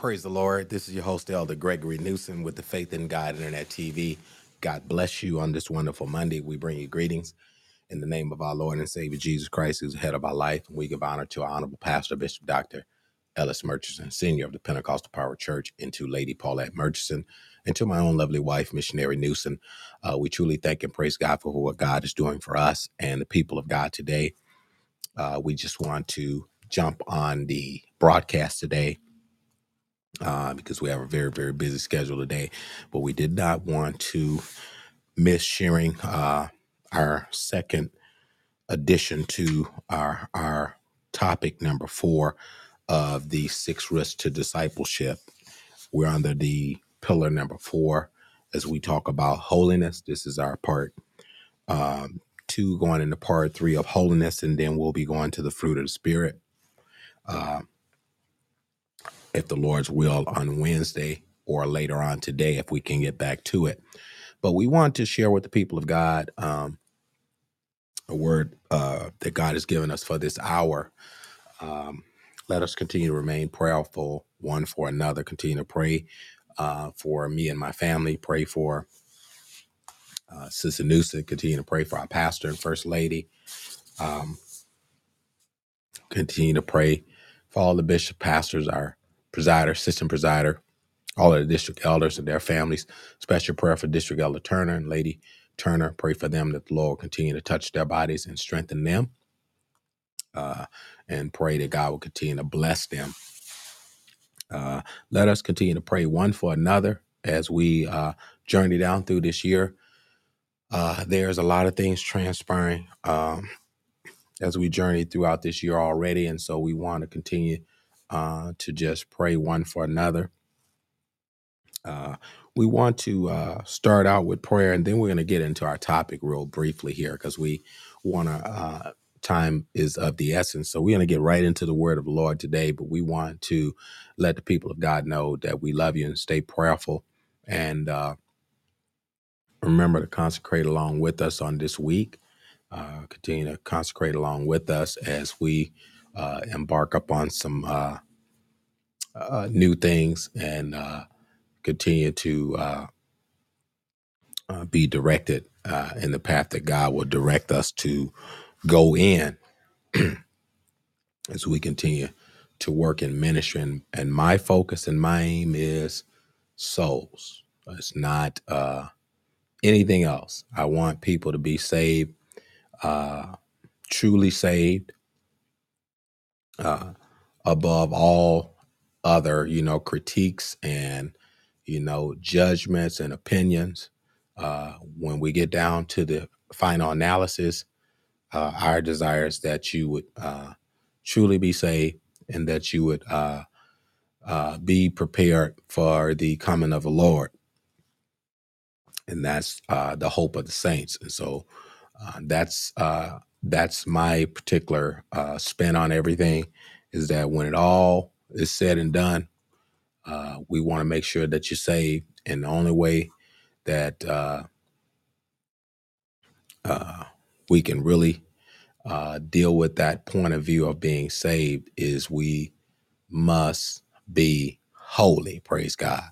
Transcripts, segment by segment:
Praise the Lord. This is your host, Elder Gregory Newsom, with the Faith in God Internet TV. God bless you on this wonderful Monday. We bring you greetings in the name of our Lord and Savior Jesus Christ, who's head of our life. And we give honor to our honorable pastor, Bishop Dr. Ellis Murchison, senior of the Pentecostal Power Church, and to Lady Paulette Murchison, and to my own lovely wife, Missionary Newsom. Uh, we truly thank and praise God for what God is doing for us and the people of God today. Uh, we just want to jump on the broadcast today uh, because we have a very, very busy schedule today. But we did not want to miss sharing uh, our second addition to our our topic number four of the six roots to discipleship. We're under the pillar number four as we talk about holiness. This is our part um, two, going into part three of holiness, and then we'll be going to the fruit of the spirit. Uh, if the Lord's will on Wednesday or later on today, if we can get back to it. But we want to share with the people of God um, a word uh, that God has given us for this hour. Um, let us continue to remain prayerful one for another. Continue to pray uh, for me and my family. Pray for uh, Sister Newsom. Continue to pray for our pastor and first lady. Um, continue to pray for all the bishop pastors, our presider, assistant presider, all of the district elders and their families. Special prayer for District Elder Turner and Lady Turner. Pray for them that the Lord continue to touch their bodies and strengthen them. Uh, and pray that God will continue to bless them. Uh, let us continue to pray one for another as we uh, journey down through this year. Uh, there's a lot of things transpiring um, as we journey throughout this year already. And so we want to continue uh, to just pray one for another Uh, we want to uh, start out with prayer, and then we're going to get into our topic real briefly here because we want to. Uh, time is of the essence, so we're going to get right into the word of the Lord today. But we want to let the people of God know that we love you and stay prayerful, and uh, remember to consecrate along with us on this week. Uh, continue to consecrate along with us as we uh, embark upon some uh, uh, new things and uh, continue to. Uh, uh, be directed uh, in the path that God will direct us to go in as we continue to work in ministry. And, and my focus and my aim is souls. It's not uh, anything else. I want people to be saved, uh, truly saved, uh, above all other, you know, critiques and, you know, judgments and opinions. Uh, when we get down to the final analysis, uh, our desire is that you would uh, truly be saved and that you would uh, uh, be prepared for the coming of the Lord. And that's uh, the hope of the saints. And so uh, that's uh, that's my particular uh, spin on everything is that when it all is said and done, uh, we want to make sure that you're saved. And the only way that uh, uh, we can really uh, deal with that point of view of being saved is we must be holy. Praise God.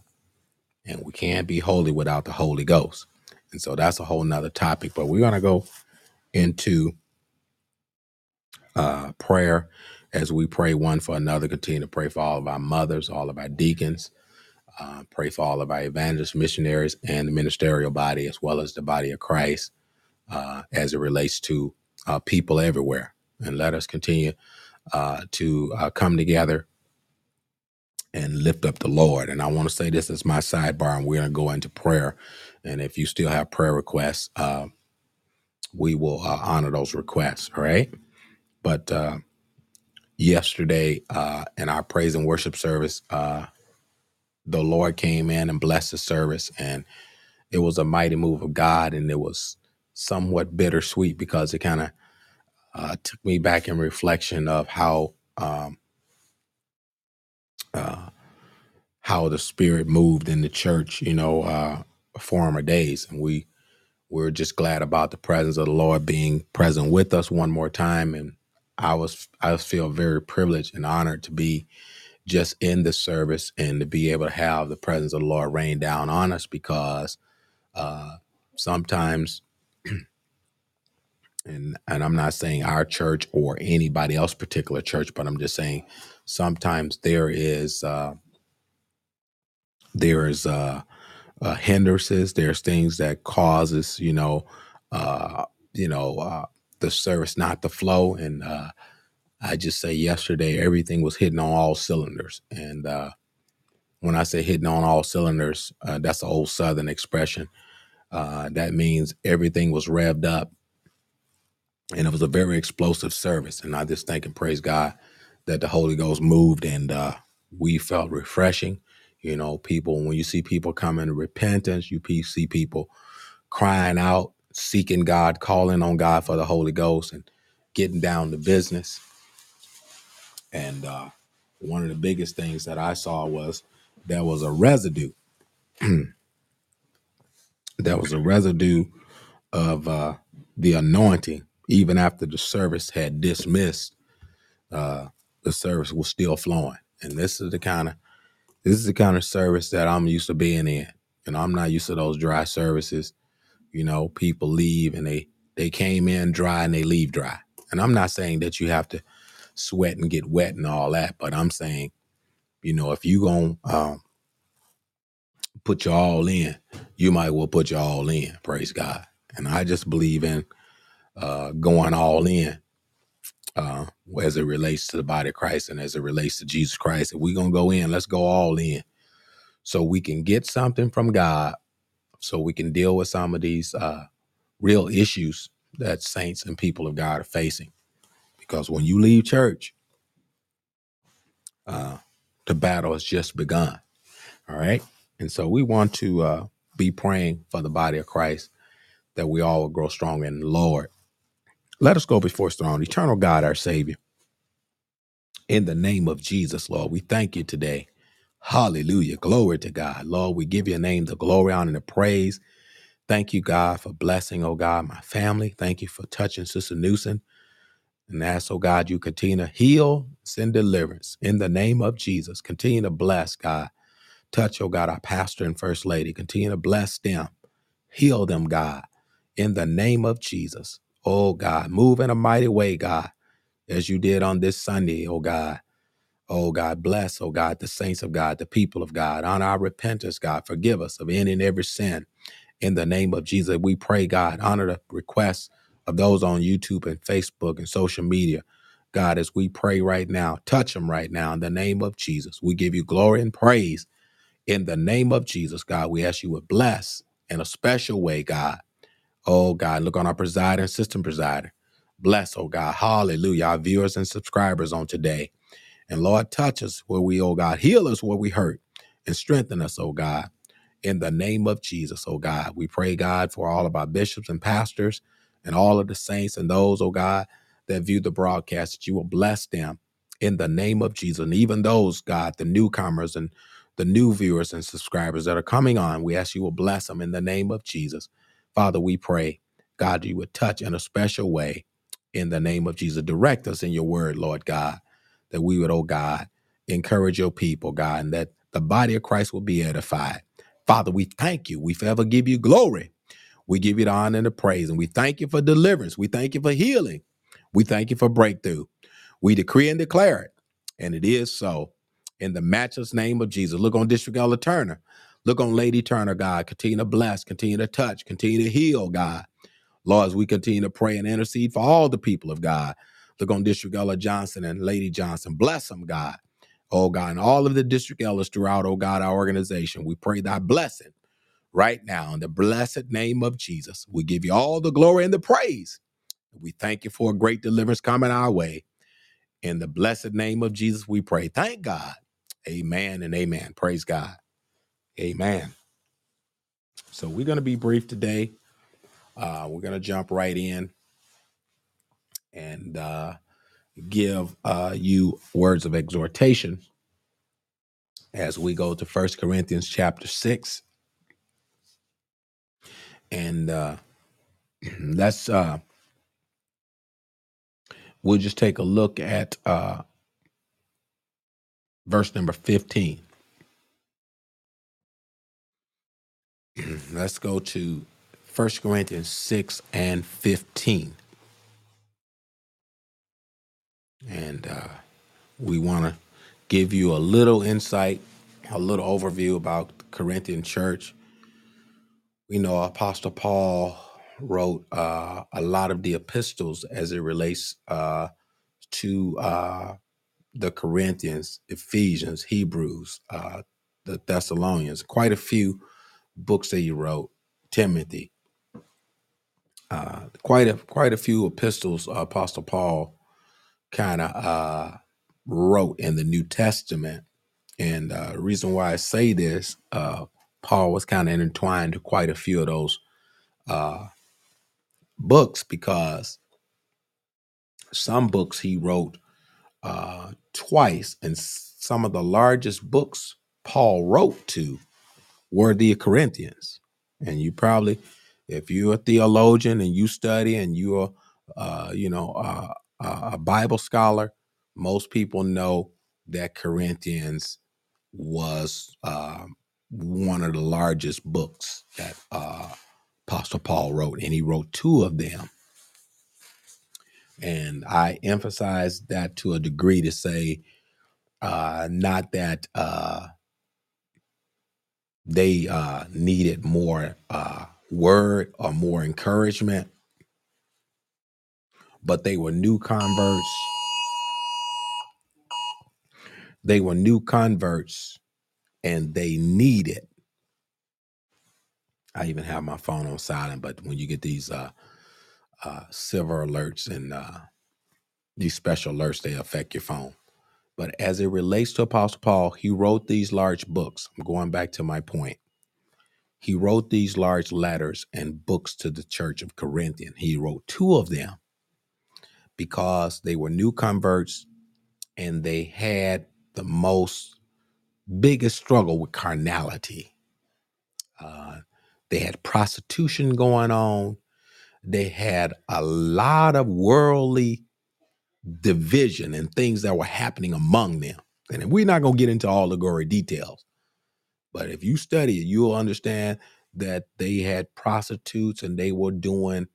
And we can't be holy without the Holy Ghost. And so that's a whole nother topic. But we're going to go into uh, prayer as we pray one for another. Continue to pray for all of our mothers, all of our deacons. Uh, pray for all of our evangelists, missionaries, and the ministerial body, as well as the body of Christ, uh, as it relates to uh, people everywhere. And let us continue uh, to uh, come together and lift up the Lord. And I want to say this as my sidebar, and we're going to go into prayer. And if you still have prayer requests, uh, we will uh, honor those requests. All right. But uh, yesterday uh, in our praise and worship service, uh, the Lord came in and blessed the service, and it was a mighty move of God, and it was somewhat bittersweet because it kind of uh, took me back in reflection of how um, uh, how the Spirit moved in the church, you know, uh, former days, and we we're just glad about the presence of the Lord being present with us one more time, and I was I feel very privileged and honored to be just in the service and to be able to have the presence of the Lord rain down on us because uh, sometimes, and and I'm not saying our church or anybody else particular church, but I'm just saying sometimes there is uh, there is uh, uh, hindrances. There's things that causes you know uh, you know uh, the service not the flow. And uh, I just say yesterday everything was hitting on all cylinders. And uh, when I say hitting on all cylinders, uh, that's an old Southern expression. Uh, that means everything was revved up, and it was a very explosive service. And I just thank and praise God that the Holy Ghost moved, and uh, we felt refreshing. You know, people when you see people coming to repentance, you see people crying out, seeking God, calling on God for the Holy Ghost, and getting down to business. And uh, one of the biggest things that I saw was there was a residue. there was a residue of uh, the anointing, even after the service had dismissed. Uh, the service was still flowing, and this is the kind of this is the kind of service that I'm used to being in. And I'm not used to those dry services You know, people leave and they they came in dry and they leave dry. And I'm not saying that you have to sweat and get wet and all that, but I'm saying, you know, if you gonna um, put your all in, you might well put your all in. Praise God. And I just believe in uh, going all in uh, as it relates to the body of Christ and as it relates to Jesus Christ. If we're gonna go in, let's go all in so we can get something from God, so we can deal with some of these uh, real issues that saints and people of God are facing. Because when you leave church, uh, the battle has just begun. All right. And so we want to uh, be praying for the body of Christ that we all will grow strong in the Lord. Let us go before his throne. Eternal God, our Savior, in the name of Jesus, Lord, we thank you today. Hallelujah. Glory to God. Lord, we give your name the glory, honor, and the praise. Thank you, God, for blessing, oh God, my family. Thank you for touching Sister Newsom. And ask, oh God, you continue to heal, send deliverance in the name of Jesus. Continue to bless, God. Touch, oh God, our pastor and first lady. Continue to bless them. Heal them, God, in the name of Jesus. Oh God, move in a mighty way, God, as you did on this Sunday, oh God. Oh God, bless, oh God, the saints of God, the people of God. On our repentance, God, forgive us of any and every sin in the name of Jesus. We pray, God, honor the requests of those on YouTube and Facebook and social media. God, as we pray right now, touch them right now in the name of Jesus. We give you glory and praise in the name of Jesus, God. We ask you to bless in a special way, God. Oh, God, look on our presider and system presider. Bless, oh God. Hallelujah. Our viewers and subscribers on today. And Lord, touch us where we, oh God. Heal us where we hurt and strengthen us, oh God in the name of Jesus, oh God. We pray, God, for all of our bishops and pastors and all of the saints and those, oh God, that view the broadcast, that you will bless them in the name of Jesus. And even those, God, the newcomers and the new viewers and subscribers that are coming on, we ask you will bless them in the name of Jesus. Father, we pray, God, you would touch in a special way in the name of Jesus. Direct us in your word, Lord God, that we would, oh God, encourage your people, God, and that the body of Christ will be edified. Father, we thank you. We forever give you glory. We give you the honor and the praise. And we thank you for deliverance. We thank you for healing. We thank you for breakthrough. We decree and declare it. And it is so. In the matchless name of Jesus. Look on District Elder Turner. Look on Lady Turner, God. Continue to bless, continue to touch, continue to heal, God. Lord, as we continue to pray and intercede for all the people of God. Look on District Elder Johnson and Lady Johnson. Bless them, God. Oh God, and all of the district elders throughout, oh God, our organization. We pray thy blessing right now in the blessed name of Jesus. We give you all the glory and the praise. We thank you for a great deliverance coming our way. In the blessed name of Jesus, we pray. Thank God. Amen and amen. Praise God. Amen. So we're going to be brief today. Uh, we're going to jump right in and uh, give uh, you words of exhortation as we go to First Corinthians chapter 6. And uh, let's uh, we'll just take a look at uh, verse number 15. Let's go to First Corinthians 6 and 15. And uh, we want to give you a little insight, a little overview about the Corinthian church. We know Apostle Paul wrote uh, a lot of the epistles as it relates uh, to uh, the Corinthians, Ephesians, Hebrews, uh, the Thessalonians, quite a few books that he wrote, Timothy, uh, quite a quite a few epistles uh, Apostle Paul kind of uh, wrote in the New Testament. And uh, the reason why I say this, uh, Paul was kind of intertwined to quite a few of those uh, books because some books he wrote uh, twice, and some of the largest books Paul wrote to were the Corinthians. And you probably, if you're a theologian and you study and you're, uh, you know, uh, a Bible scholar, most people know that Corinthians was um, one of the largest books that uh, Apostle Paul wrote, and he wrote two of them. And I emphasize that to a degree to say, uh, not that uh, they uh, needed more uh, word or more encouragement, but they were new converts. They were new converts, and they needed. I even have my phone on silent, but when you get these uh, uh, silver alerts and uh, these special alerts, they affect your phone. But as it relates to Apostle Paul, he wrote these large books. I'm going back to my point. He wrote these large letters and books to the church of Corinthian. He wrote two of them because they were new converts and they had the most biggest struggle with carnality. Uh, they had prostitution going on. They had a lot of worldly division and things that were happening among them. And we're not going to get into all the gory details, but if you study it, you'll understand that they had prostitutes and they were doing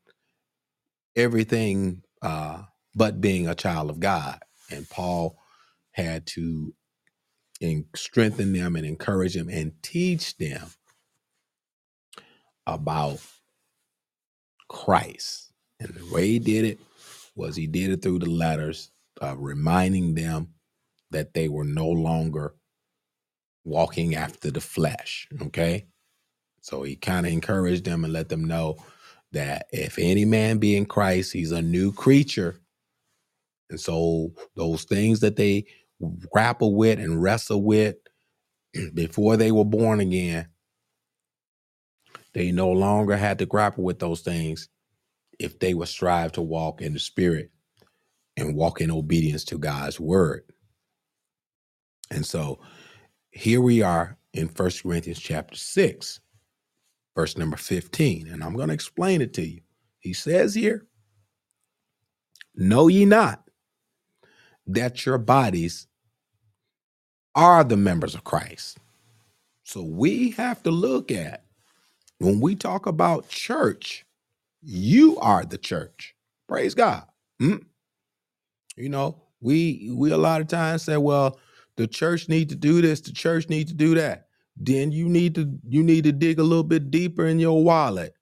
everything uh, but being a child of God. And Paul had to en- strengthen them and encourage them and teach them about Christ. And the way he did it was he did it through the letters, uh, reminding them that they were no longer walking after the flesh. Okay. So he kind of encouraged them and let them know that if any man be in Christ, he's a new creature. And so those things that they grapple with and wrestle with before they were born again, they no longer had to grapple with those things if they would strive to walk in the spirit and walk in obedience to God's word. And so here we are in First Corinthians chapter 6, verse number 15. And I'm going to explain it to you. He says here, Know ye not that your bodies are the members of Christ? So we have to look at when we talk about church, you are the church. Praise God. Mm. You know, we we a lot of times say, well, the church need to do this, the church need to do that. Then you need to you need to dig a little bit deeper in your wallet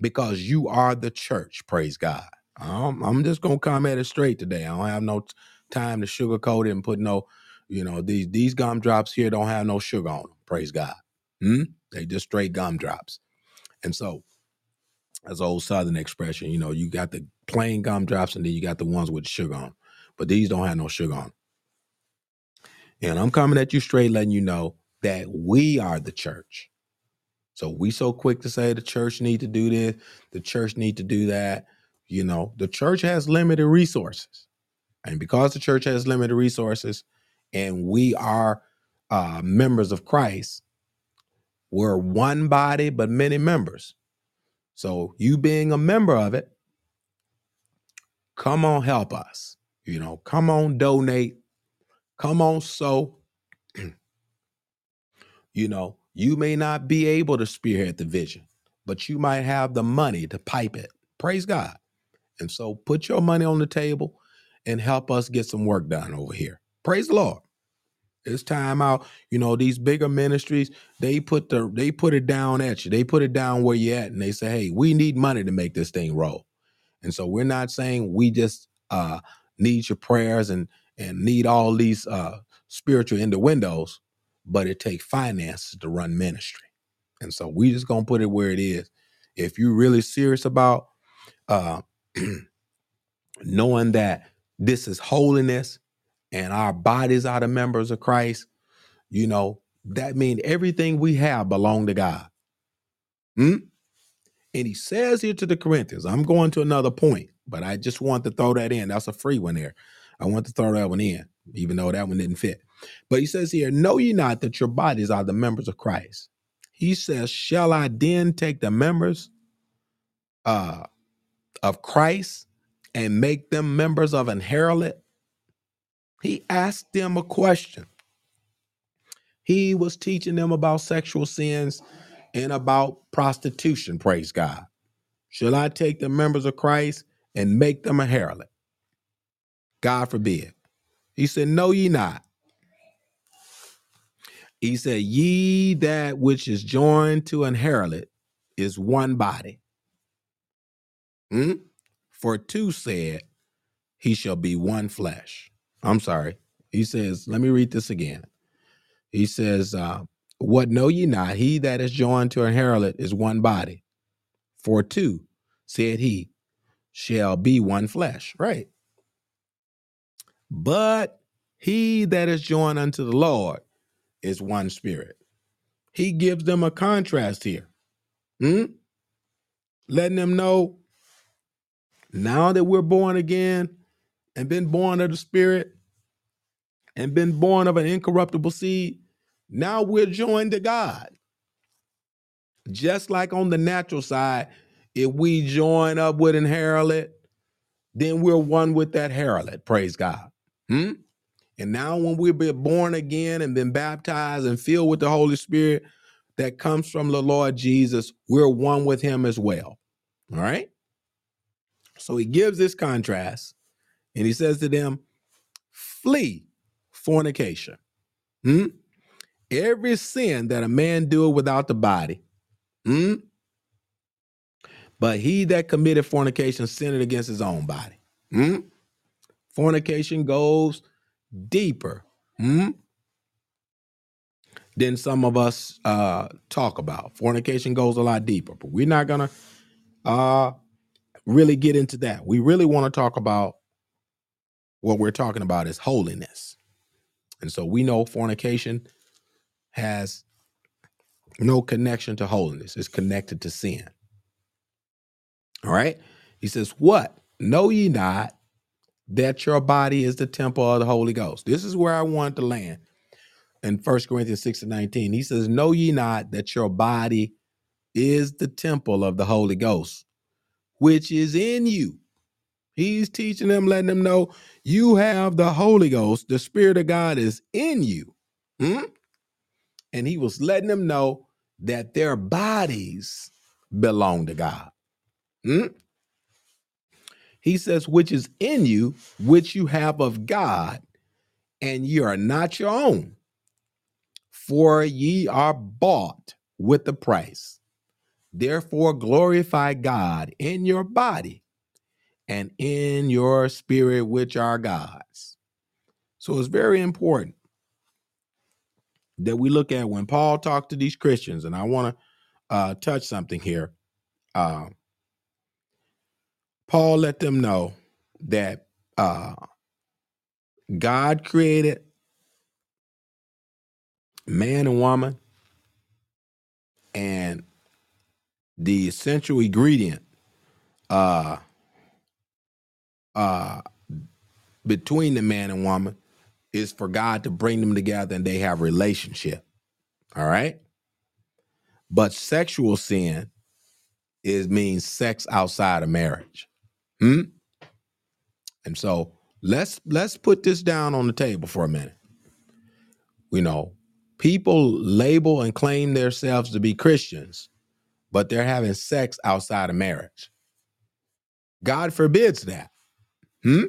because you are the church. Praise God. Um, I'm just gonna come at it straight today. I don't have no t- time to sugarcoat it and put no, you know, these these gumdrops here don't have no sugar on them. Praise God. Hmm? They just straight gumdrops. And so, as old Southern expression, you know, you got the plain gumdrops and then you got the ones with sugar on. But these don't have no sugar on. And I'm coming at you straight, letting you know that we are the church. So we so quick to say the church need to do this, the church need to do that. You know, the church has limited resources. And because the church has limited resources and we are uh, members of Christ, we're one body, but many members. So you being a member of it, come on, help us. You know, come on, donate, come on, so. You know, you may not be able to spearhead the vision, but you might have the money to pipe it. Praise God. And so put your money on the table and help us get some work done over here. Praise the Lord. It's time out. You know, these bigger ministries, they put the they put it down at you. They put it down where you at and they say, hey, we need money to make this thing roll. And so we're not saying we just uh need your prayers and and need all these uh spiritual innuendos, but it takes finances to run ministry. And so we just gonna put it where it is. If you're really serious about uh knowing that this is holiness and our bodies are the members of Christ, you know, that means everything we have belong to God. Hmm? And he says here to the Corinthians, I'm going to another point, but I just want to throw that in. That's a free one there. I want to throw that one in, even though that one didn't fit. But he says here, Know ye not that your bodies are the members of Christ? He says, Shall I then take the members uh, of Christ and make them members of an harlot? He asked them a question. He was teaching them about sexual sins and about prostitution, praise God. Shall I take the members of Christ and make them a harlot? God forbid. He said, Know ye not. He said, Ye that which is joined to an harlot is one body. Hmm? For two said, He shall be one flesh. I'm sorry. He says, Let me read this again. He says, uh, What know ye not? He that is joined to an harlot is one body. For two, said he, shall be one flesh. Right. But he that is joined unto the Lord is one spirit. He gives them a contrast here. Hmm? Letting them know now that we're born again and been born of the spirit and been born of an incorruptible seed, now we're joined to God. Just like on the natural side, if we join up with an harlot, then we're one with that harlot. Praise God. Hmm? And now, when we've been born again and been baptized and filled with the Holy Spirit that comes from the Lord Jesus, we're one with Him as well. All right. So He gives this contrast and He says to them, Flee fornication. Hmm? Every sin that a man doeth without the body. Hmm? But he that committed fornication sinned against his own body. Hmm? Fornication goes deeper hmm, than some of us uh, talk about. Fornication goes a lot deeper, but we're not gonna uh, really get into that. We really want to talk about what we're talking about is holiness, and so we know fornication has no connection to holiness; it's connected to sin. All right. He says, "What know ye not?" that your body is the temple of the Holy Ghost. This is where I want to land in First Corinthians 6 and 19. He says, Know ye not that your body is the temple of the Holy Ghost, which is in you? He's teaching them, letting them know you have the Holy Ghost. The Spirit of God is in you. Hmm? And he was letting them know that their bodies belong to God. Hmm? He says, which is in you, which you have of God, and ye are not your own, for ye are bought with the price. Therefore, glorify God in your body and in your spirit, which are God's. So it's very important that we look at when Paul talked to these Christians, and I want to uh, touch something here. Uh, Paul let them know that uh, God created man and woman, and the essential ingredient uh, uh, between the man and woman is for God to bring them together and they have relationship. All right. But sexual sin is means sex outside of marriage. Hmm? And so let's let's put this down on the table for a minute. You know, People label and claim themselves to be Christians, but they're having sex outside of marriage. God forbids that. Hmm?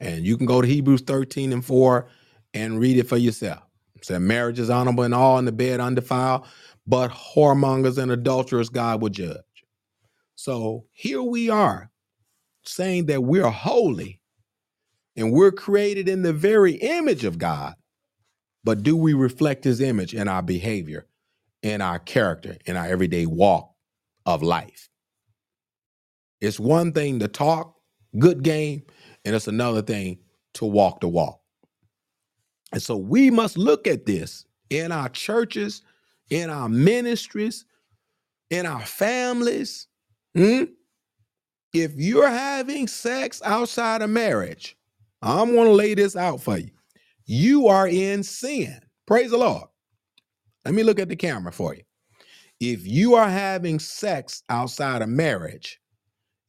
And you can go to Hebrews 13 and 4 and read it for yourself. It said marriage is honorable and all in the bed undefiled, but whoremongers and adulterers God will judge. So here we are saying that we're holy and we're created in the very image of God. But do we reflect his image in our behavior, in our character, in our everyday walk of life? It's one thing to talk good game, and it's another thing to walk the walk. And so we must look at this in our churches, in our ministries, in our families. Hmm? If you're having sex outside of marriage, I'm going to lay this out for you. You are in sin. Praise the Lord. Let me look at the camera for you. If you are having sex outside of marriage,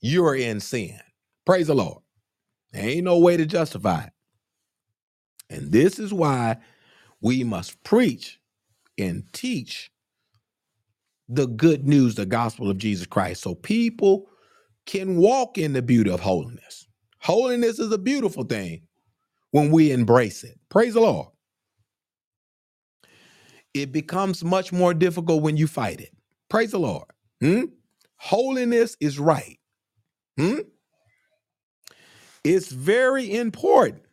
you're in sin. Praise the Lord. There ain't no way to justify it. And this is why we must preach and teach the good news, the gospel of Jesus Christ, so people can walk in the beauty of holiness. Holiness is a beautiful thing when we embrace it. Praise the Lord. It becomes much more difficult when you fight it. Praise the Lord. Hmm? Holiness is right. Hmm? It's very important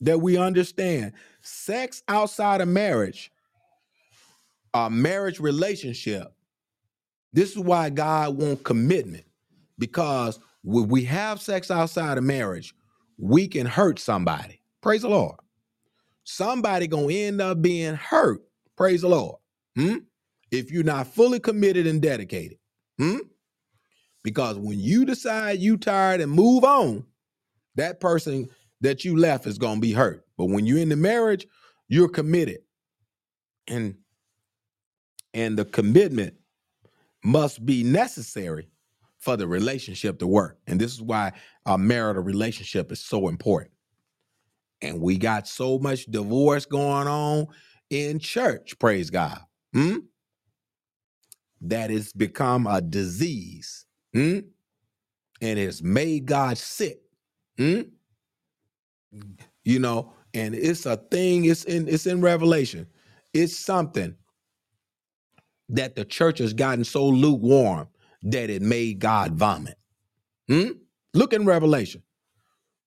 that we understand sex outside of marriage, a marriage relationship. This is why God wants commitment because when we have sex outside of marriage, we can hurt somebody. Praise the Lord. Somebody gonna end up being hurt. Praise the Lord. Hmm? If you're not fully committed and dedicated. Hmm? Because when you decide you tired and move on, that person that you left is gonna be hurt. But when you're in the marriage, you're committed. And and the commitment must be necessary for the relationship to work. And this is why a marital relationship is so important. And we got so much divorce going on in church, praise God. Hmm? That it's become a disease. Hmm? And it's made God sick. Hmm? You know, and it's a thing, it's in it's in Revelation. It's something that the church has gotten so lukewarm that it made God vomit. Hmm? Look in Revelation.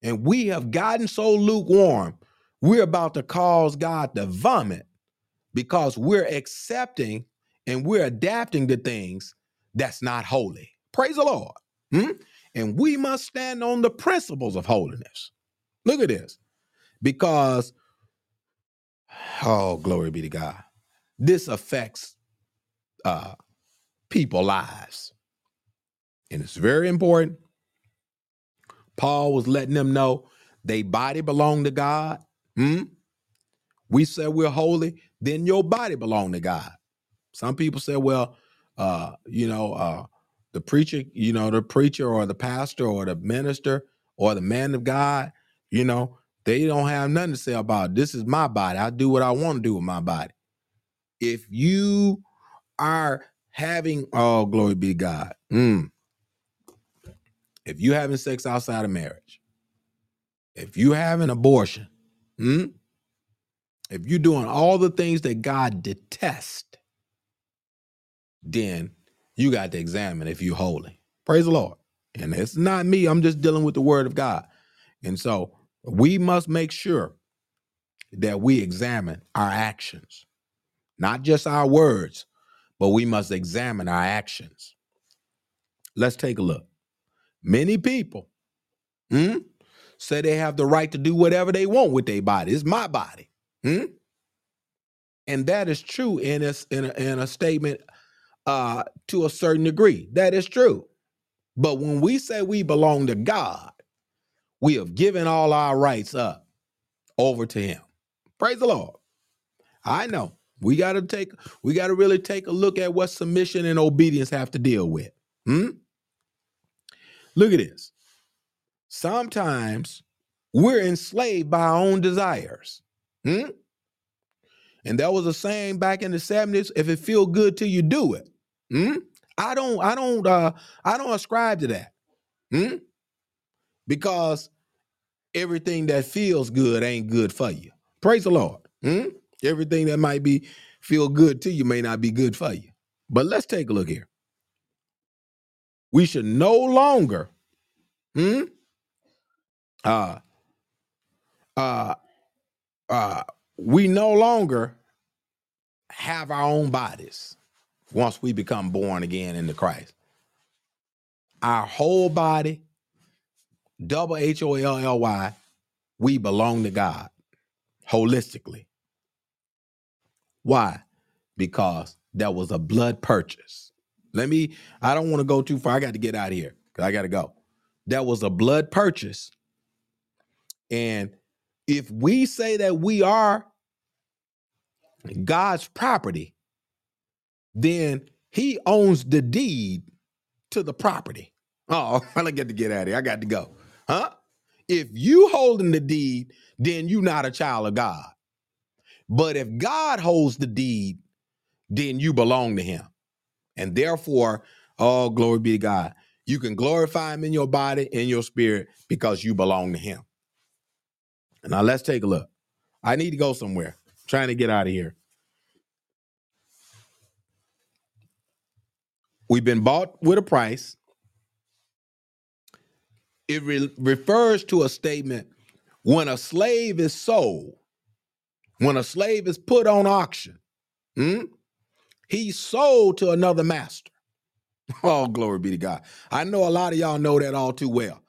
And we have gotten so lukewarm, we're about to cause God to vomit because we're accepting and we're adapting to things that's not holy. Praise the Lord. Hmm? And we must stand on the principles of holiness. Look at this. Because, oh, glory be to God. This affects uh, people lives. And it's very important. Paul was letting them know they body belong to God. Hmm? We say we're holy, then your body belong to God. Some people say, well, uh, you know, uh, the preacher, you know, the preacher or the pastor or the minister or the man of God, you know, they don't have nothing to say about it. this is my body. I do what I want to do with my body. If you are having, oh, glory be God. Mm, if you having sex outside of marriage, if you have an abortion, hmm, if you're doing all the things that God detests, then you got to examine if you're holy. Praise the Lord. And it's not me. I'm just dealing with the word of God. And so we must make sure that we examine our actions, not just our words, but we must examine our actions. Let's take a look. Many people hmm, say they have the right to do whatever they want with their body. It's my body. hmm? And that is true in a, in a, in a statement uh, to a certain degree. That is true. But when we say we belong to God, we have given all our rights up over to Him. Praise the Lord. I know we got to take, we got to really take a look at what submission and obedience have to deal with. Hmm? Look at this. Sometimes we're enslaved by our own desires. Hmm? And there was a saying back in the 70s, if it feel good to you, do it. Hmm? I don't, I don't, uh, I don't ascribe to that. Hmm? Because everything that feels good ain't good for you. Praise the Lord. Hmm? Everything that might be feel good to you may not be good for you. But let's take a look here. We should no longer hmm, uh uh uh we no longer have our own bodies once we become born again into Christ. Our whole body, double H O L L Y, we belong to God holistically. Why? Because that was a blood purchase. Let me, I don't want to go too far. I got to get out of here because I got to go. That was a blood purchase. And if we say that we are God's property, then he owns the deed to the property. Oh, I to get to get out of here. I got to go. Huh? If you holding the deed, then you not a child of God. But if God holds the deed, then you belong to him. And therefore, oh, glory be to God. You can glorify him in your body, in your spirit, because you belong to him. Now let's take a look. I need to go somewhere. Trying to get out of here. We've been bought with a price. It re- refers to a statement when a slave is sold, when a slave is put on auction, hmm, he's sold to another master. Oh, glory be to God. I know a lot of y'all know that all too well.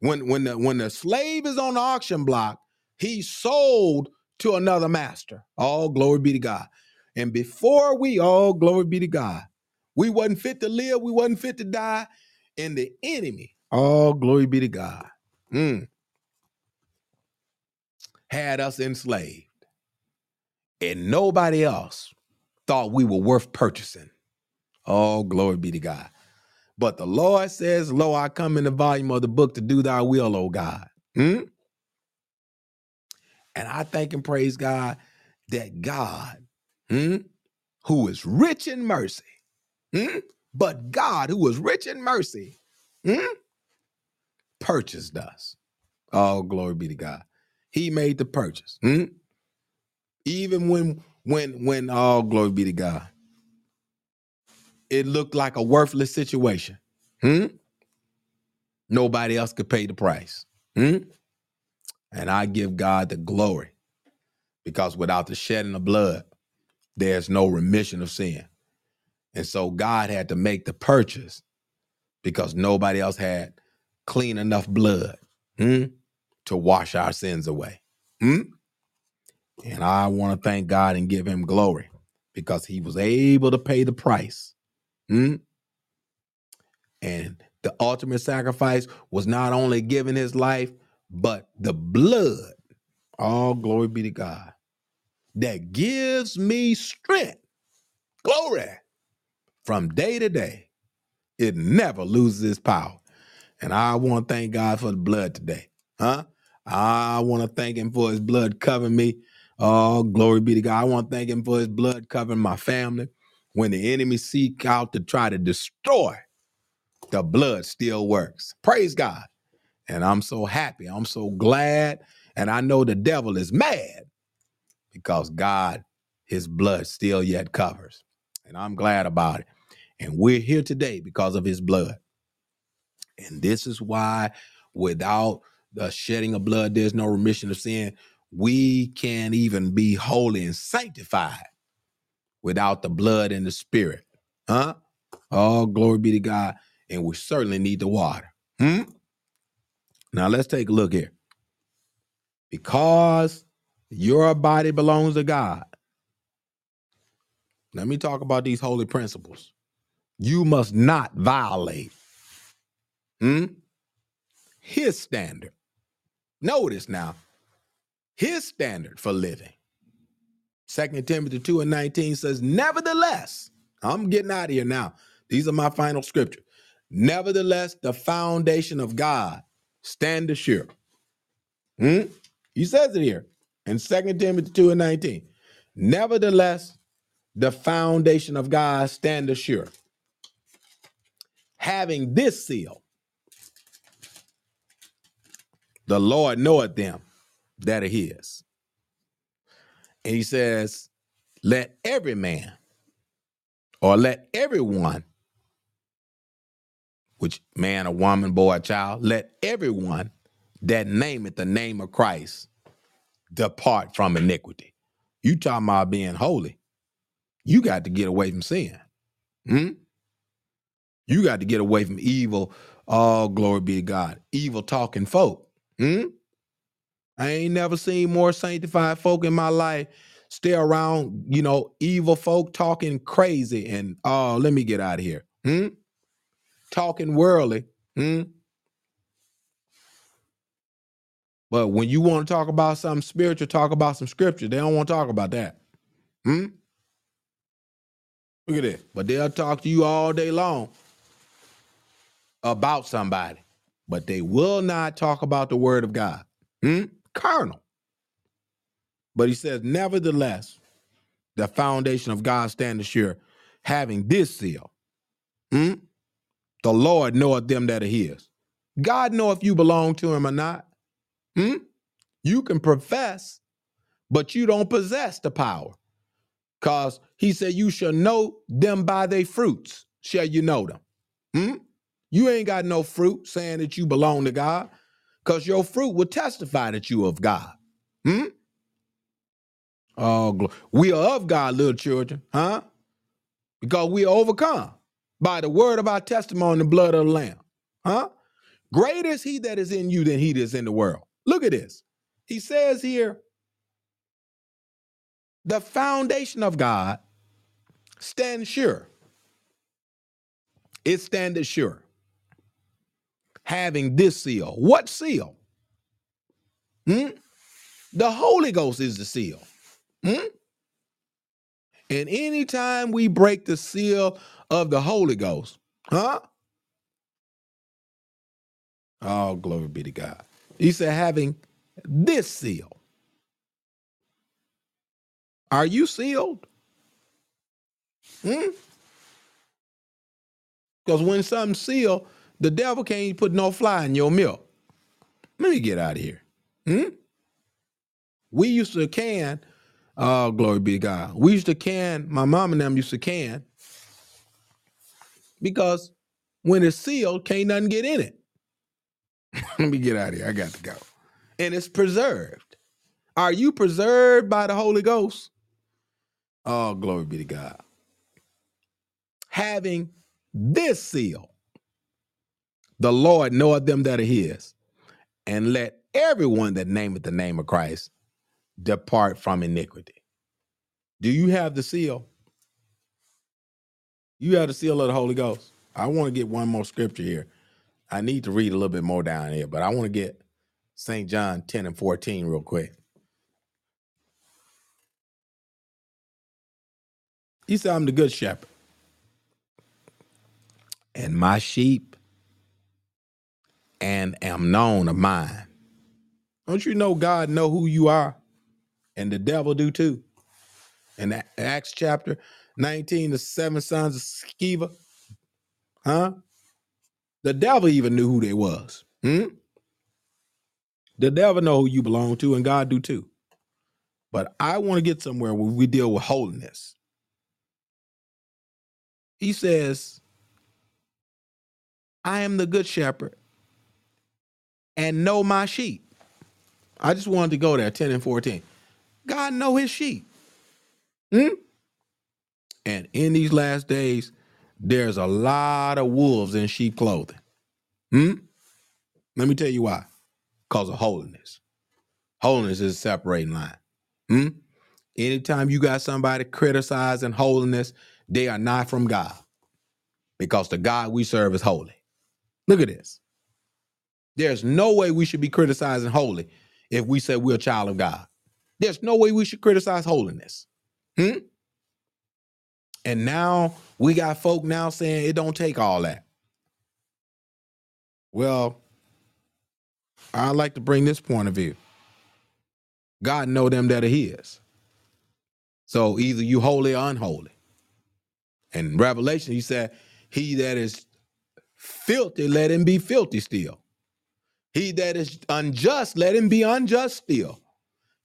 When when the when the slave is on the auction block, he's sold to another master. All glory be to God. And before we all glory be to God, we wasn't fit to live, we wasn't fit to die, and the enemy, all glory be to God, mm, had us enslaved, and nobody else thought we were worth purchasing. All glory be to God. But the Lord says, Lo, I come in the volume of the book to do thy will, O God. Hmm? And I thank and praise God that God, hmm, who is rich in mercy, hmm, but God, who is rich in mercy, hmm, purchased us. All glory be to God. He made the purchase. hmm? Even when, when, when, all glory be to God, it looked like a worthless situation. Hmm? Nobody else could pay the price. Hmm? And I give God the glory because without the shedding of blood, there's no remission of sin. And so God had to make the purchase because nobody else had clean enough blood hmm, to wash our sins away. Hmm? And I want to thank God and give him glory because he was able to pay the price. Hmm? And the ultimate sacrifice was not only giving his life, but the blood. All glory be to God. That gives me strength. Glory. From day to day. It never loses its power. And I want to thank God for the blood today. Huh? I want to thank him for his blood covering me. Oh, glory be to God. I want to thank him for his blood covering my family. When the enemy seek out to try to destroy, the blood still works. Praise God. And I'm so happy. I'm so glad. And I know the devil is mad because God, his blood still yet covers. And I'm glad about it. And we're here today because of his blood. And this is why, without the shedding of blood, there's no remission of sin. We can't even be holy and sanctified without the blood and the spirit. Huh? Oh, glory be to God. And we certainly need the water. Hmm? Now let's take a look here. Because your body belongs to God. Let me talk about these holy principles. You must not violate hmm, his standard. Notice now, his standard for living. Second Timothy 2 and 19 says, Nevertheless, I'm getting out of here now. These are my final scriptures. Nevertheless, the foundation of God stand assured. Hmm? He says it here in Second Timothy 2 and 19. Nevertheless, the foundation of God stand assured, having this seal, the Lord knoweth them that are his. And he says, Let every man or let everyone, which man, a woman, boy, a child, let everyone that nameth the name of Christ depart from iniquity. You talking about being holy. You got to get away from sin. Hmm? You got to get away from evil. Oh, glory be to God. Evil talking folk. Hmm? I ain't never seen more sanctified folk in my life stay around, you know, evil folk talking crazy and oh, let me get out of here. Hmm? Talking worldly. Hmm? But when you want to talk about something spiritual, talk about some scripture. They don't want to talk about that. Hmm? Look at it. But they'll talk to you all day long about somebody, but they will not talk about the word of God. Hmm? Carnal. But he says, nevertheless, the foundation of God stand sure, having this seal. Hmm? The Lord knoweth them that are his. God know if you belong to him or not. Hmm? You can profess, but you don't possess the power. Because he said, You shall know them by their fruits, shall you know them. Hmm? You ain't got no fruit saying that you belong to God, because your fruit will testify that you of God. Hmm? Oh, we are of God, little children, huh? Because we are overcome by the word of our testimony the blood of the Lamb. Huh? Greater is he that is in you than he that is in the world. Look at this. He says here, the foundation of God stands sure. It standeth sure. Having this seal. What seal? Hmm? The Holy Ghost is the seal. Hmm? And anytime we break the seal of the Holy Ghost, huh? Oh, glory be to God. He said, having this seal. Are you sealed? Hmm? Because when something's sealed, the devil can't put no fly in your milk. Let me get out of here. Hmm? We used to can, oh, glory be to God. We used to can, my mom and them used to can because when it's sealed, can't nothing get in it. Let me get out of here. I got to go. And it's preserved. Are you preserved by the Holy Ghost? Oh, glory be to God. Having this seal, the Lord knoweth them that are his, and let everyone that nameth the name of Christ depart from iniquity. Do you have the seal? You have the seal of the Holy Ghost. I want to get one more scripture here. I need to read a little bit more down here, but I want to get St. John 10 and 14 real quick. He said, I'm the good shepherd, and my sheep and am known of mine. Don't you know God know who you are? And the devil do too. In Acts chapter 19, the seven sons of Sceva, huh? The devil even knew who they was. Hmm? The devil know who you belong to, and God do too. But I want to get somewhere where we deal with holiness. He says, I am the good shepherd and know my sheep. I just wanted to go there, 10 and 14. God know his sheep. Hmm? And in these last days, there's a lot of wolves in sheep clothing. Hmm? Let me tell you why. Because of holiness. Holiness is a separating line. Hmm? Anytime you got somebody criticizing holiness, they are not from God. Because the God we serve is holy. Look at this. There's no way we should be criticizing holy if we say we're a child of God. There's no way we should criticize holiness. Hmm? And now we got folk now saying it don't take all that. Well, I like to bring this point of view. God know them that are his. So either you holy or unholy. And Revelation, he said, He that is filthy, let him be filthy still. He that is unjust, let him be unjust still.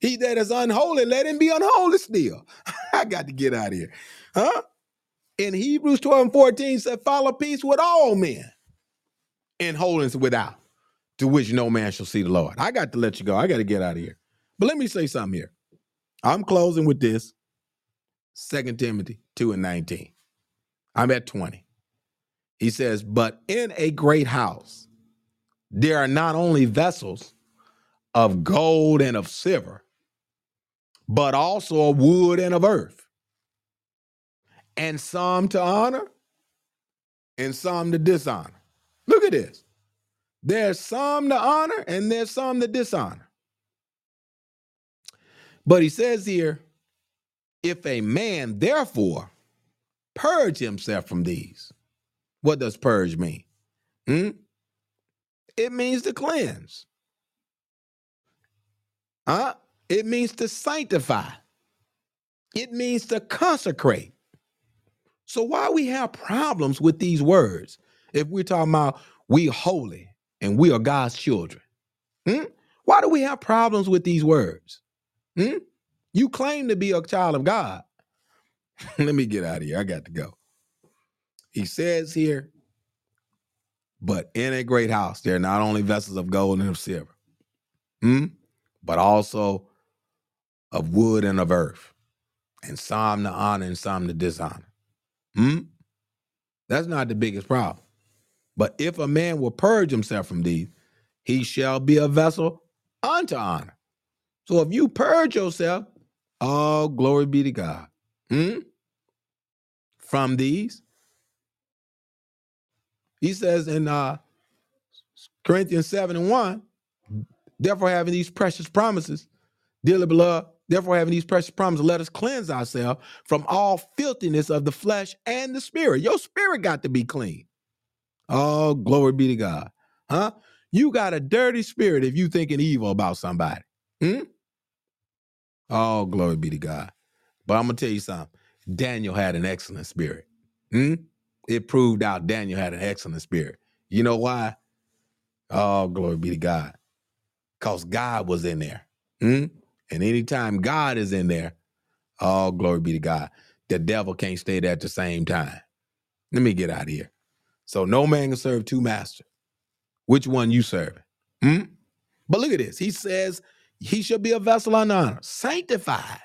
He that is unholy, let him be unholy still. I got to get out of here. Huh? In Hebrews 12 and 14 said, follow peace with all men and holiness without, to which no man shall see the Lord. I got to let you go. I got to get out of here. But let me say something here. I'm closing with this. 2 Timothy 2 and 19. I'm at 20. He says, But in a great house there are not only vessels of gold and of silver, but also of wood and of earth, and some to honor and some to dishonor. Look at this. There's some to honor and there's some to dishonor. But he says here, if a man therefore purge himself from these, what does purge mean? Hmm? It means to cleanse. Huh? It means to sanctify. It means to consecrate. So why we have problems with these words if we're talking about we holy and we are God's children? Hmm? Why do we have problems with these words? Hmm? You claim to be a child of God. Let me get out of here. I got to go. He says here, but in a great house, there are not only vessels of gold and of silver, hmm? but also of wood and of earth, and some to honor and some to dishonor. Hmm? That's not the biggest problem. But if a man will purge himself from these, he shall be a vessel unto honor. So if you purge yourself, all glory be to God. Hmm? From these, he says in uh, Corinthians 7 and 1, therefore having these precious promises, dearly beloved, therefore having these precious promises, let us cleanse ourselves from all filthiness of the flesh and the spirit. Your spirit got to be clean. Oh, glory be to God. Huh? You got a dirty spirit if you thinking evil about somebody. Hmm? Oh, glory be to God. But I'm gonna tell you something. Daniel had an excellent spirit. Hmm? It proved out Daniel had an excellent spirit. You know why? Oh, glory be to God. Because God was in there. Hmm? And anytime God is in there, all glory be to God. The devil can't stay there at the same time. Let me get out of here. So no man can serve two masters. Which one you serving? Hmm? But look at this. He says he shall be a vessel unto honor, sanctified.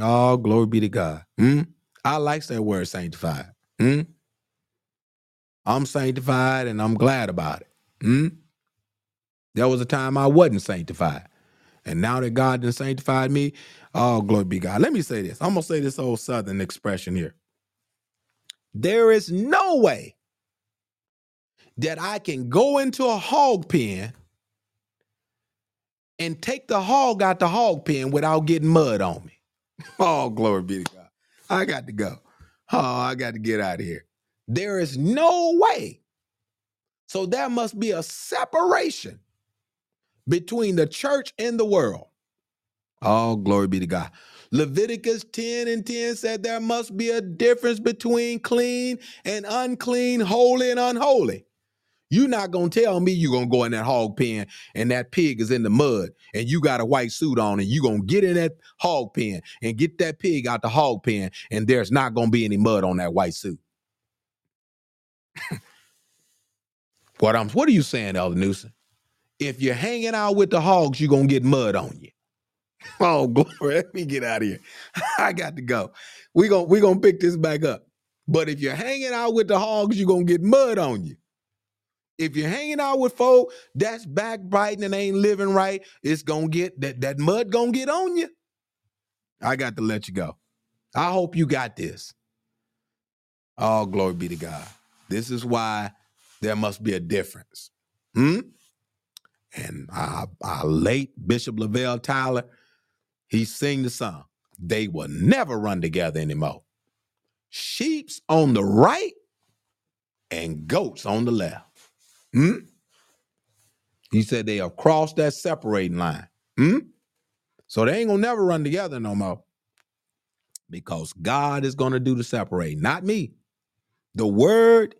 All glory be to God. Hmm? I like that word sanctified. Hmm? I'm sanctified and I'm glad about it. Hmm? There was a time I wasn't sanctified. And now that God has sanctified me, oh, glory be God. Let me say this. I'm going to say this old Southern expression here. There is no way that I can go into a hog pen and take the hog out the hog pen without getting mud on me. Oh, glory be to God. I got to go. Oh, I got to get out of here. There is no way. So there must be a separation between the church and the world. Oh, glory be to God. Leviticus 10 and 10 said there must be a difference between clean and unclean, holy and unholy. You're not gonna tell me you're gonna go in that hog pen and that pig is in the mud and you got a white suit on and you're gonna get in that hog pen and get that pig out the hog pen and there's not gonna be any mud on that white suit. what I'm what are you saying, Elder Newsom? If you're hanging out with the hogs, you're gonna get mud on you. Oh, glory. Let me get out of here. I got to go. We're gonna we gonna pick this back up. But if you're hanging out with the hogs, you're gonna get mud on you. If you're hanging out with folk that's backbiting and ain't living right, it's gonna get that that mud gonna get on you. I got to let you go. I hope you got this. All glory be to God. This is why there must be a difference. Hmm? And our, our late Bishop Lavelle Tyler, he sing the song. They will never run together anymore. Sheep's on the right and goats on the left. Hmm? He said they have crossed that separating line. Hmm? So they ain't gonna never run together no more. because God is to do the separating, not me. The word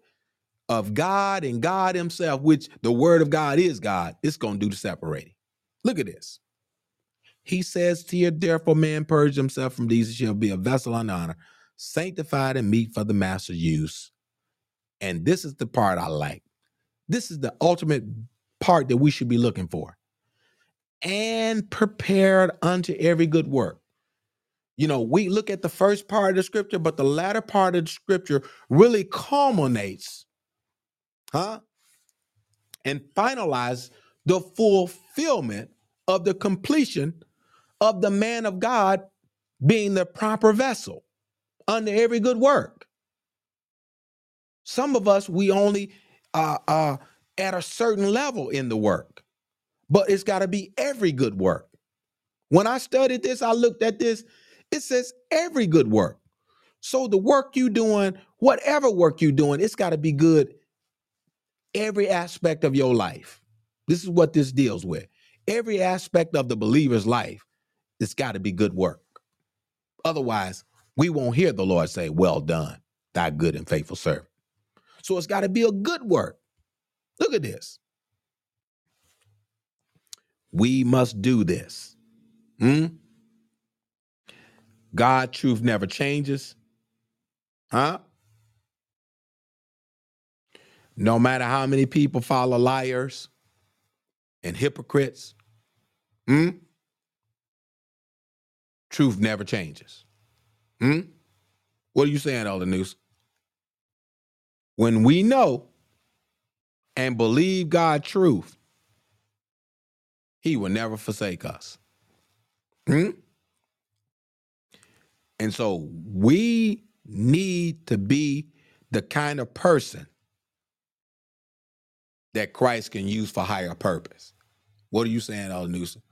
of God and God Himself, which the word of God is God, it's going to do the separating. Look at this. He says to you, therefore, man purge himself from these, shall be a vessel unto honor, sanctified and meet for the master's use. And this is the part I like. This is the ultimate part that we should be looking for. And prepared unto every good work. You know, we look at the first part of the scripture, but the latter part of the scripture really culminates, huh? And finalize the fulfillment of the completion of the man of God being the proper vessel under every good work. Some of us, we only uh, uh, at a certain level in the work, but it's got to be every good work. When I studied this, I looked at this, it says every good work. So the work you doing, whatever work you doing, it's got to be good every aspect of your life. This is what this deals with. Every aspect of the believer's life, it's got to be good work. Otherwise, we won't hear the Lord say, Well done, thy good and faithful servant. So it's got to be a good work. Look at this. We must do this. Hmm? God truth never changes. Huh? No matter how many people follow liars and hypocrites, hmm? truth never changes. Hmm? What are you saying, Elder News? When we know and believe God truth, he will never forsake us. Hmm? And so we need to be the kind of person that Christ can use for higher purpose. What are you saying, Elder Newsom?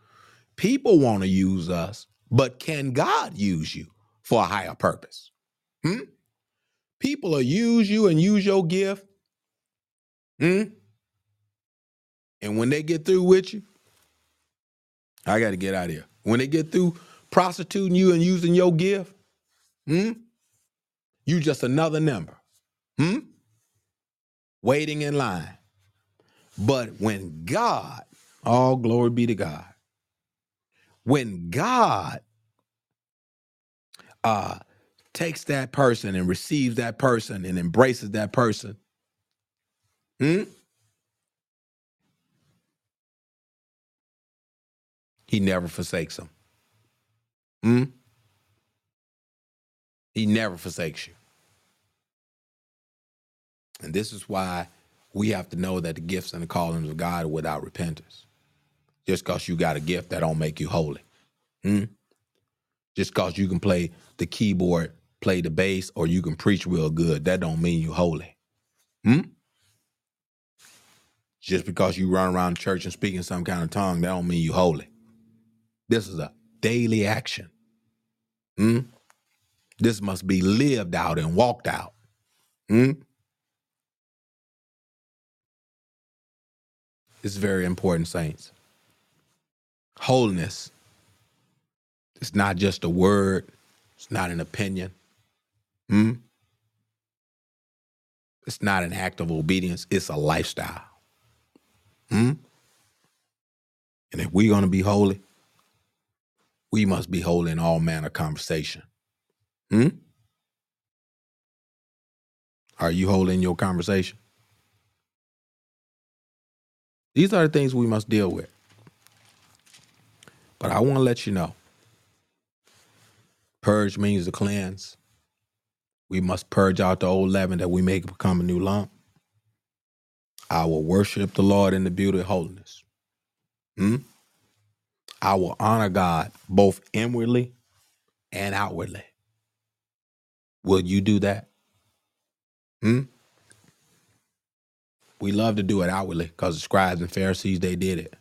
People want to use us, but can God use you for a higher purpose? Hmm? People will use you and use your gift. Hmm? And when they get through with you, I got to get out of here. When they get through prostituting you and using your gift, hmm? You just another number. Hmm? Waiting in line. But when God, all glory be to God, when God uh takes that person and receives that person and embraces that person, hmm? He never forsakes them. Hmm? He never forsakes you. And this is why we have to know that the gifts and the callings of God are without repentance. Just because you got a gift, that don't make you holy. Hmm? Just because you can play the keyboard, play the bass, or you can preach real good, that don't mean you holy. Hmm? Just because you run around church and speak in some kind of tongue, that don't mean you holy. This is a daily action. Hmm? This must be lived out and walked out. Hmm? It's very important, saints. Holiness It's not just a word, it's not an opinion. Hmm? It's not an act of obedience, it's a lifestyle. Hmm? And if we're going to be holy, we must be holy in all manner of conversation. Hmm? Are you holy in your conversation? These are the things we must deal with. But I want to let you know purge means to cleanse. We must purge out the old leaven that we may become a new lump. I will worship the Lord in the beauty of holiness. Hmm? I will honor God both inwardly and outwardly. Will you do that? Hmm? We love to do it outwardly because the scribes and Pharisees, they did it.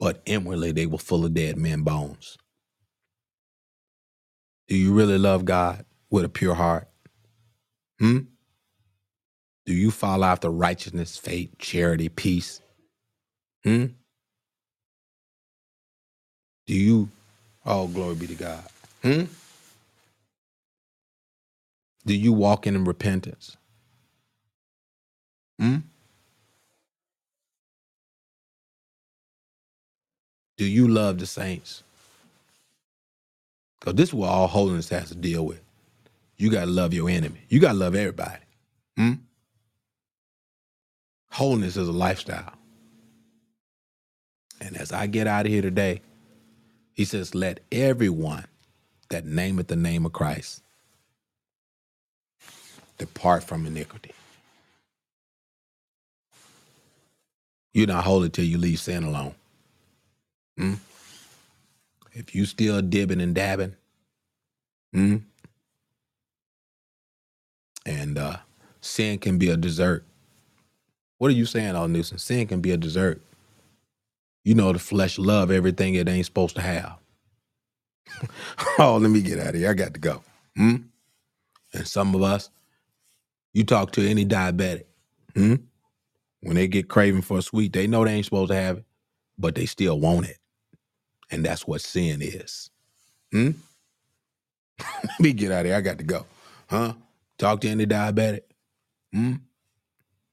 But inwardly, they were full of dead men bones. Do you really love God with a pure heart? Hmm? Do you follow after righteousness, faith, charity, peace? Hmm? Do you, oh, glory be to God. Hmm? Do you walk in repentance? Hmm? Do you love the saints? Because this is what all holiness has to deal with. You got to love your enemy. You got to love everybody. Hmm? Holiness is a lifestyle. And as I get out of here today, he says, Let everyone that nameth the name of Christ depart from iniquity. You're not holy till you leave sin alone. Hmm? If you still dibbing and dabbing, hmm? and uh, sin can be a dessert. What are you saying, Al Newsom? Sin can be a dessert. You know the flesh love everything it ain't supposed to have. oh, let me get out of here. I got to go. Hmm? And some of us, you talk to any diabetic, hmm? When they get craving for a sweet, they know they ain't supposed to have it, but they still want it. And that's what sin is. Hmm? Let me get out of here. I got to go. Huh? Talk to any diabetic. Hmm?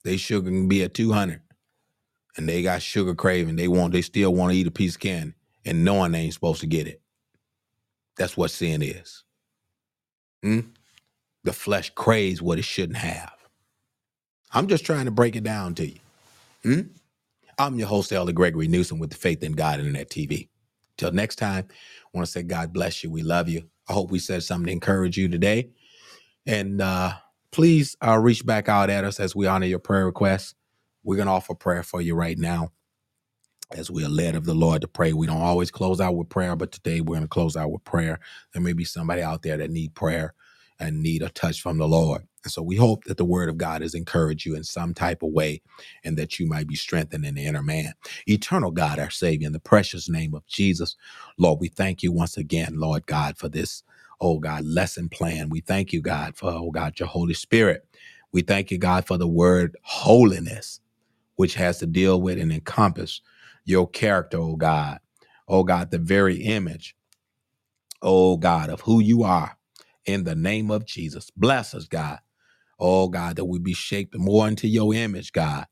They sugar can be at 200 and they got sugar craving. They want, they still want to eat a piece of candy and knowing they ain't supposed to get it. That's what sin is. Hmm? The flesh craves what it shouldn't have. I'm just trying to break it down to you. Hmm? I'm your host, Elder Gregory Newsom with the Faith in God Internet TV. Till next time, I want to say God bless you. We love you. I hope we said something to encourage you today. And uh, please uh, reach back out at us as we honor your prayer requests. We're going to offer prayer for you right now as we are led of the Lord to pray. We don't always close out with prayer, but today we're going to close out with prayer. There may be somebody out there that need prayer and need a touch from the Lord. And so we hope that the word of God has encouraged you in some type of way and that you might be strengthened in the inner man. Eternal God, our Savior, in the precious name of Jesus, Lord, we thank you once again, Lord God, for this, oh God, lesson plan. We thank you, God, for, oh God, your Holy Spirit. We thank you, God, for the word holiness, which has to deal with and encompass your character, oh God. Oh God, the very image, oh God, of who you are in the name of Jesus. Bless us, God. Oh God, that we be shaped more into your image, God.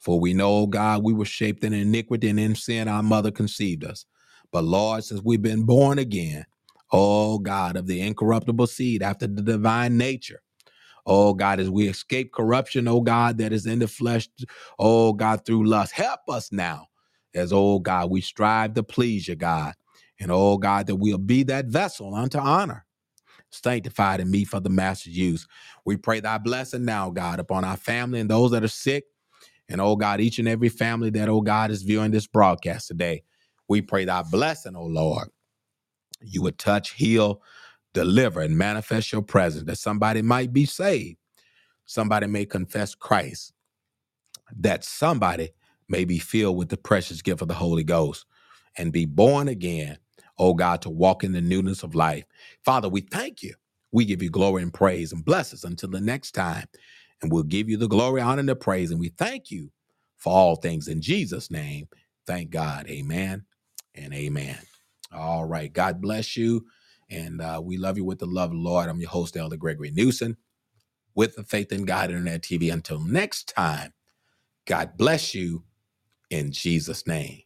For we know, oh God, we were shaped in iniquity and in sin our mother conceived us. But Lord, since we've been born again, oh God, of the incorruptible seed after the divine nature, oh God, as we escape corruption, oh God, that is in the flesh, oh God, through lust, help us now as, oh God, we strive to please you, God. And oh God, that we'll be that vessel unto honor sanctified in me for the master's use. We pray thy blessing now, God, upon our family and those that are sick. And oh God, each and every family that, oh God, is viewing this broadcast today. We pray thy blessing, oh Lord. You would touch, heal, deliver, and manifest your presence that somebody might be saved. Somebody may confess Christ, that somebody may be filled with the precious gift of the Holy Ghost and be born again, oh God, to walk in the newness of life. Father, we thank you. We give you glory and praise and bless us until the next time. And we'll give you the glory, honor, and the praise. And we thank you for all things in Jesus' name. Thank God. Amen and amen. All right. God bless you. And uh, we love you with the love of the Lord. I'm your host, Elder Gregory Newsom, with the Faith in God Internet TV. Until next time, God bless you in Jesus' name.